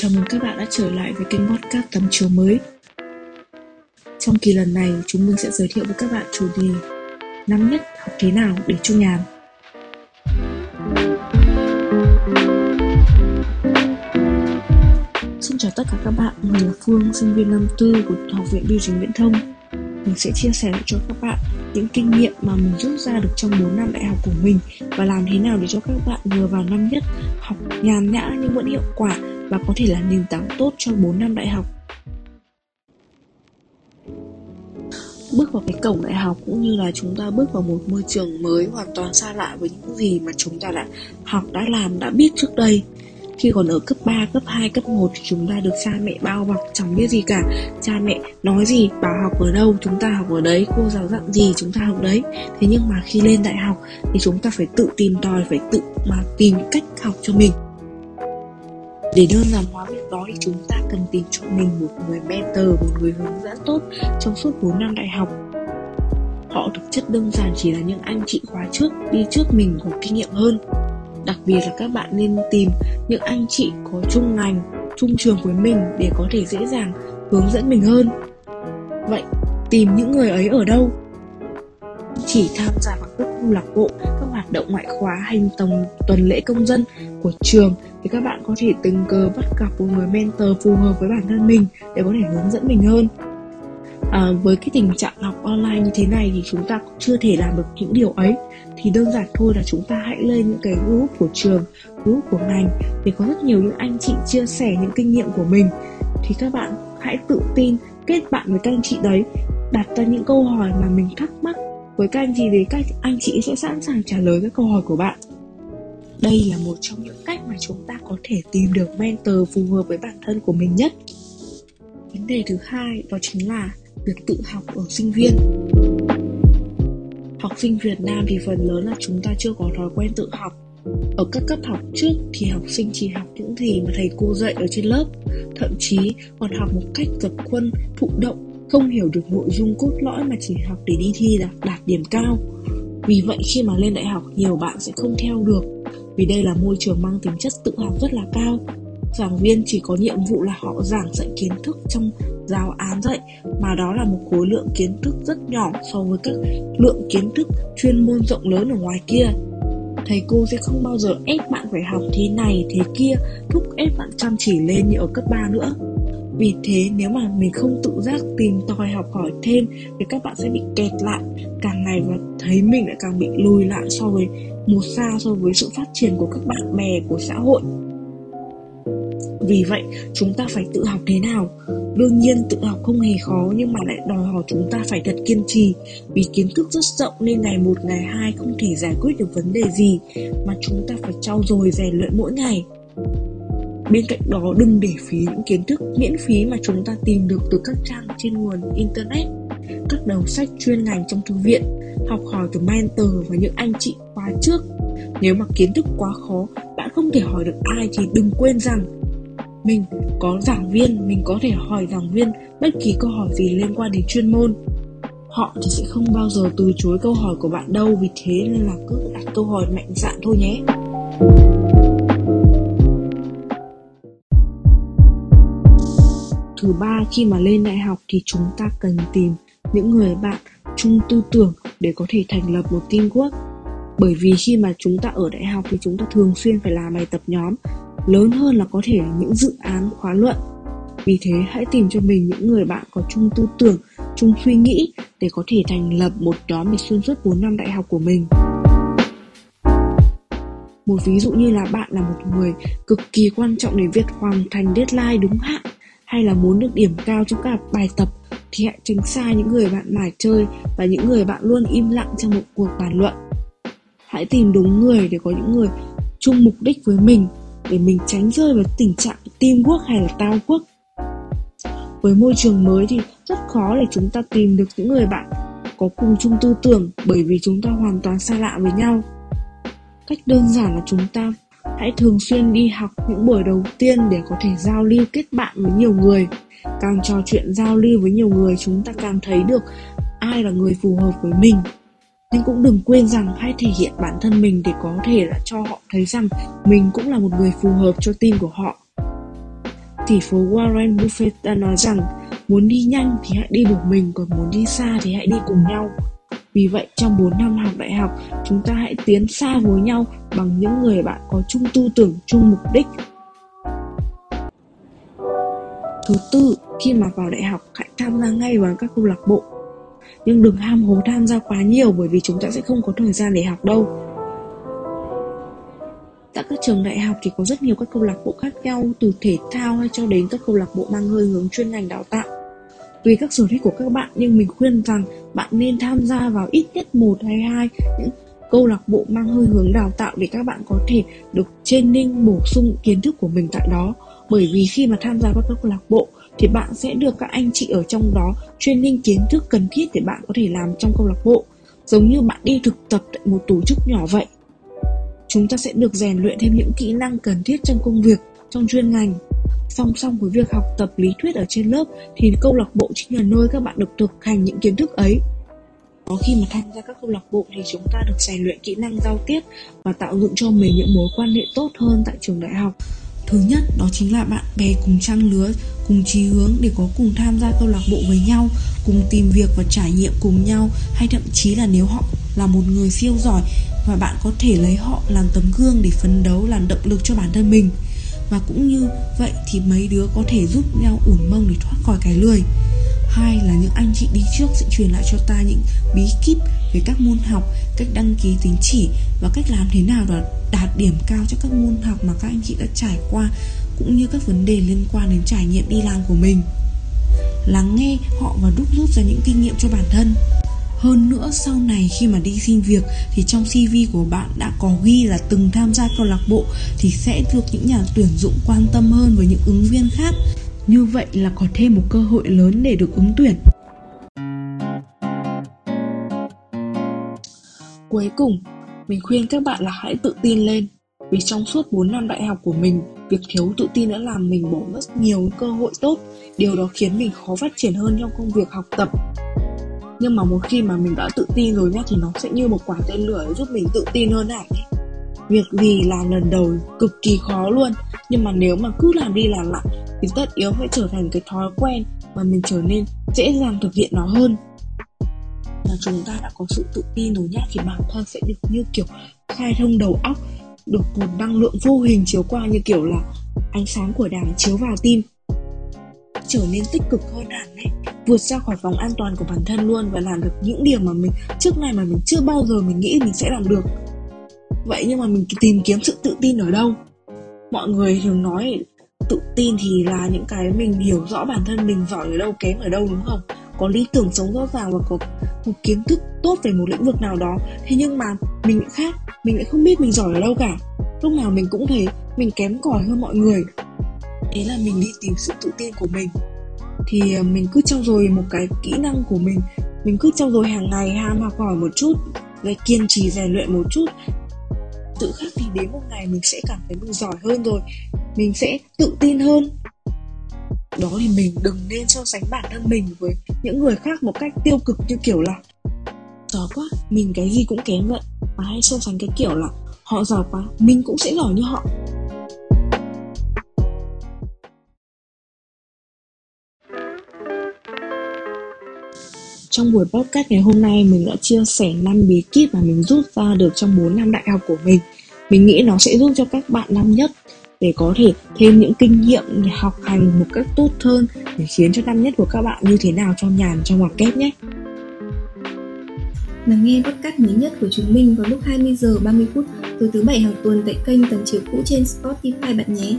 Chào mừng các bạn đã trở lại với kênh podcast Tấm chiều mới. Trong kỳ lần này, chúng mình sẽ giới thiệu với các bạn chủ đề Năm nhất học thế nào để chung nhàn. Xin chào tất cả các bạn, mình là Phương, sinh viên năm tư của Học viện Bưu chính Viễn thông. Mình sẽ chia sẻ cho các bạn những kinh nghiệm mà mình rút ra được trong 4 năm đại học của mình và làm thế nào để cho các bạn vừa vào năm nhất học nhàn nhã nhưng vẫn hiệu quả và có thể là nền tảng tốt cho 4 năm đại học. Bước vào cái cổng đại học cũng như là chúng ta bước vào một môi trường mới hoàn toàn xa lạ với những gì mà chúng ta đã học, đã làm, đã biết trước đây. Khi còn ở cấp 3, cấp 2, cấp 1 thì chúng ta được cha mẹ bao bọc chẳng biết gì cả Cha mẹ nói gì, bảo học ở đâu, chúng ta học ở đấy Cô giáo dặn gì, chúng ta học đấy Thế nhưng mà khi lên đại học thì chúng ta phải tự tìm tòi, phải tự mà tìm cách học cho mình để đơn giản hóa việc đó thì chúng ta cần tìm cho mình một người mentor, một người hướng dẫn tốt trong suốt 4 năm đại học. Họ thực chất đơn giản chỉ là những anh chị khóa trước, đi trước mình có kinh nghiệm hơn. Đặc biệt là các bạn nên tìm những anh chị có chung ngành, chung trường với mình để có thể dễ dàng hướng dẫn mình hơn. Vậy, tìm những người ấy ở đâu? Chỉ tham gia vào các câu lạc bộ, hoạt động ngoại khóa hành tòng tuần lễ công dân của trường thì các bạn có thể tình cờ bắt gặp một người mentor phù hợp với bản thân mình để có thể hướng dẫn mình hơn. À, với cái tình trạng học online như thế này thì chúng ta cũng chưa thể làm được những điều ấy. Thì đơn giản thôi là chúng ta hãy lên những cái group của trường group của ngành để có rất nhiều những anh chị chia sẻ những kinh nghiệm của mình. Thì các bạn hãy tự tin kết bạn với các anh chị đấy đặt ra những câu hỏi mà mình thắc mắc với các anh chị thì các anh chị sẽ sẵn sàng trả lời các câu hỏi của bạn. Đây là một trong những cách mà chúng ta có thể tìm được mentor phù hợp với bản thân của mình nhất. Vấn đề thứ hai đó chính là việc tự học ở sinh viên. Học sinh việt nam thì phần lớn là chúng ta chưa có thói quen tự học. Ở các cấp học trước thì học sinh chỉ học những gì mà thầy cô dạy ở trên lớp, thậm chí còn học một cách dập khuôn, thụ động không hiểu được nội dung cốt lõi mà chỉ học để đi thi đạt, đạt điểm cao. Vì vậy khi mà lên đại học nhiều bạn sẽ không theo được. Vì đây là môi trường mang tính chất tự học rất là cao. Giảng viên chỉ có nhiệm vụ là họ giảng dạy kiến thức trong giáo án dạy mà đó là một khối lượng kiến thức rất nhỏ so với các lượng kiến thức chuyên môn rộng lớn ở ngoài kia. Thầy cô sẽ không bao giờ ép bạn phải học thế này thế kia thúc ép bạn chăm chỉ lên như ở cấp 3 nữa vì thế, nếu mà mình không tự giác tìm tòi học hỏi thêm, thì các bạn sẽ bị kẹt lại càng ngày và thấy mình lại càng bị lùi lại so với, một xa so với sự phát triển của các bạn bè, của xã hội. Vì vậy, chúng ta phải tự học thế nào? Đương nhiên tự học không hề khó, nhưng mà lại đòi hỏi chúng ta phải thật kiên trì. Vì kiến thức rất rộng nên ngày một, ngày hai không thể giải quyết được vấn đề gì mà chúng ta phải trau dồi rèn luyện mỗi ngày bên cạnh đó, đừng để phí những kiến thức miễn phí mà chúng ta tìm được từ các trang trên nguồn internet, các đầu sách chuyên ngành trong thư viện, học hỏi từ mentor và những anh chị khóa trước. Nếu mà kiến thức quá khó, bạn không thể hỏi được ai thì đừng quên rằng mình có giảng viên, mình có thể hỏi giảng viên bất kỳ câu hỏi gì liên quan đến chuyên môn. Họ thì sẽ không bao giờ từ chối câu hỏi của bạn đâu, vì thế nên là cứ đặt câu hỏi mạnh dạn thôi nhé. thank you 3 khi mà lên đại học thì chúng ta cần tìm những người bạn chung tư tưởng để có thể thành lập một teamwork bởi vì khi mà chúng ta ở đại học thì chúng ta thường xuyên phải làm bài tập nhóm. Lớn hơn là có thể những dự án khóa luận. Vì thế, hãy tìm cho mình những người bạn có chung tư tưởng, chung suy nghĩ để có thể thành lập một nhóm để xuyên suốt 4 năm đại học của mình. Một ví dụ như là bạn là một người cực kỳ quan trọng để việc hoàn thành deadline đúng hạn hay là muốn được điểm cao trong các bài tập thì hãy tránh xa những người bạn mải chơi và những người bạn luôn im lặng trong một cuộc bàn luận. Hãy tìm đúng người để có những người chung mục đích với mình để mình tránh rơi vào tình trạng teamwork hay là tao quốc với môi trường mới thì rất khó để chúng ta tìm được những người bạn có cùng chung tư tưởng bởi vì chúng ta hoàn toàn xa lạ với nhau. Cách đơn giản là chúng ta hãy thường xuyên đi học những buổi đầu tiên để có thể giao lưu kết bạn với nhiều người. Càng trò chuyện giao lưu với nhiều người, chúng ta càng thấy được ai là người phù hợp với mình. Nhưng cũng đừng quên rằng hãy thể hiện bản thân mình để có thể là cho họ thấy rằng mình cũng là một người phù hợp cho team của họ. Tỷ phú Warren Buffett đã nói rằng, muốn đi nhanh thì hãy đi một mình, còn muốn đi xa thì hãy đi cùng nhau vì vậy, trong 4 năm học đại học, chúng ta hãy tiến xa với nhau bằng những người bạn có chung tư tưởng, chung mục đích. Thứ tư, khi mà vào đại học, hãy tham gia ngay vào các câu lạc bộ. Nhưng đừng ham hố tham gia quá nhiều, bởi vì chúng ta sẽ không có thời gian để học đâu. Tại các trường đại học thì có rất nhiều các câu lạc bộ khác nhau, từ thể thao hay cho đến các câu lạc bộ mang hơi hướng chuyên ngành đào tạo tùy các sở thích của các bạn, nhưng mình khuyên rằng bạn nên tham gia vào ít nhất một hay hai những câu lạc bộ mang hơi hướng đào tạo để các bạn có thể được training, bổ sung kiến thức của mình tại đó. Bởi vì khi mà tham gia vào các câu lạc bộ, thì bạn sẽ được các anh chị ở trong đó training kiến thức cần thiết để bạn có thể làm trong câu lạc bộ. Giống như bạn đi thực tập tại một tổ chức nhỏ vậy. Chúng ta sẽ được rèn luyện thêm những kỹ năng cần thiết trong công việc, trong chuyên ngành song song với việc học tập lý thuyết ở trên lớp thì câu lạc bộ chính là nơi các bạn được thực hành những kiến thức ấy. Có khi mà tham gia các câu lạc bộ thì chúng ta được rèn luyện kỹ năng giao tiếp và tạo dựng cho mình những mối quan hệ tốt hơn tại trường đại học. Thứ nhất, đó chính là bạn bè cùng trang lứa, cùng chí hướng để có cùng tham gia câu lạc bộ với nhau, cùng tìm việc và trải nghiệm cùng nhau, hay thậm chí là nếu họ là một người siêu giỏi và bạn có thể lấy họ làm tấm gương để phấn đấu, làm động lực cho bản thân mình và cũng như vậy thì mấy đứa có thể giúp nhau ủn mông để thoát khỏi cái lười. Hai là những anh chị đi trước sẽ truyền lại cho ta những bí kíp về các môn học, cách đăng ký tín chỉ và cách làm thế nào để đạt điểm cao cho các môn học mà các anh chị đã trải qua, cũng như các vấn đề liên quan đến trải nghiệm đi làm của mình. Lắng nghe họ và đúc rút ra những kinh nghiệm cho bản thân hơn nữa sau này khi mà đi xin việc thì trong CV của bạn đã có ghi là từng tham gia câu lạc bộ thì sẽ được những nhà tuyển dụng quan tâm hơn với những ứng viên khác. Như vậy là có thêm một cơ hội lớn để được ứng tuyển. Cuối cùng, mình khuyên các bạn là hãy tự tin lên vì trong suốt 4 năm đại học của mình, việc thiếu tự tin đã làm mình bỏ rất nhiều cơ hội tốt. Điều đó khiến mình khó phát triển hơn trong công việc học tập nhưng mà một khi mà mình đã tự tin rồi nhá, thì nó sẽ như một quả tên lửa giúp mình tự tin hơn hẳn ấy việc gì làm lần đầu cực kỳ khó luôn. Nhưng mà nếu mà cứ làm đi làm lại, thì tất yếu sẽ trở thành cái thói quen và mình trở nên dễ dàng thực hiện nó hơn. Là chúng ta đã có sự tự tin rồi nhá, thì bản thân sẽ được như kiểu khai thông đầu óc, được một năng lượng vô hình chiếu qua như kiểu là ánh sáng của đảng chiếu vào tim, trở nên tích cực hơn hẳn vượt ra khỏi vòng an toàn của bản thân luôn và làm được những điều mà mình, trước này mà mình chưa bao giờ mình nghĩ mình sẽ làm được. Vậy nhưng mà mình tìm kiếm sự tự tin ở đâu? Mọi người thường nói tự tin thì là những cái mình hiểu rõ bản thân mình, giỏi ở đâu, kém ở đâu, đúng không? Có lý tưởng sống rõ ràng và có một kiến thức tốt về một lĩnh vực nào đó. Thế nhưng mà mình lại khác, mình lại không biết mình giỏi ở đâu cả. Lúc nào mình cũng thấy mình kém cỏi hơn mọi người. Thế là mình đi tìm sự tự tin của mình thì ờ, mình cứ trau dồi một cái kỹ năng của mình. Mình cứ trau dồi hàng ngày, ham học hỏi một chút, rồi kiên trì rèn luyện một chút. Tự khắc thì đến một ngày mình sẽ cảm thấy mình giỏi hơn rồi, mình sẽ tự tin hơn. Đó thì mình đừng nên so sánh bản thân mình với những người khác một cách tiêu cực như kiểu là, giỏi quá, mình cái gì cũng kém vậy. Mà hay so sánh cái kiểu là, họ giỏi quá, mình cũng sẽ giỏi như họ. Trong buổi podcast ngày hôm nay, mình đã chia sẻ 5 bí kíp mà mình rút ra được trong 4 năm đại học của mình. Mình nghĩ nó sẽ giúp cho các bạn năm nhất để có thể thêm những kinh nghiệm để học hành một cách tốt hơn, để khiến cho năm nhất của các bạn như thế nào trong nhàn, trong ngoặc kép nhé. Lắng nghe podcast mới nhất của chúng mình vào lúc 20 giờ 30 phút từ thứ bảy hàng tuần tại kênh Tần Chiều Cũ trên Spotify bạn nhé.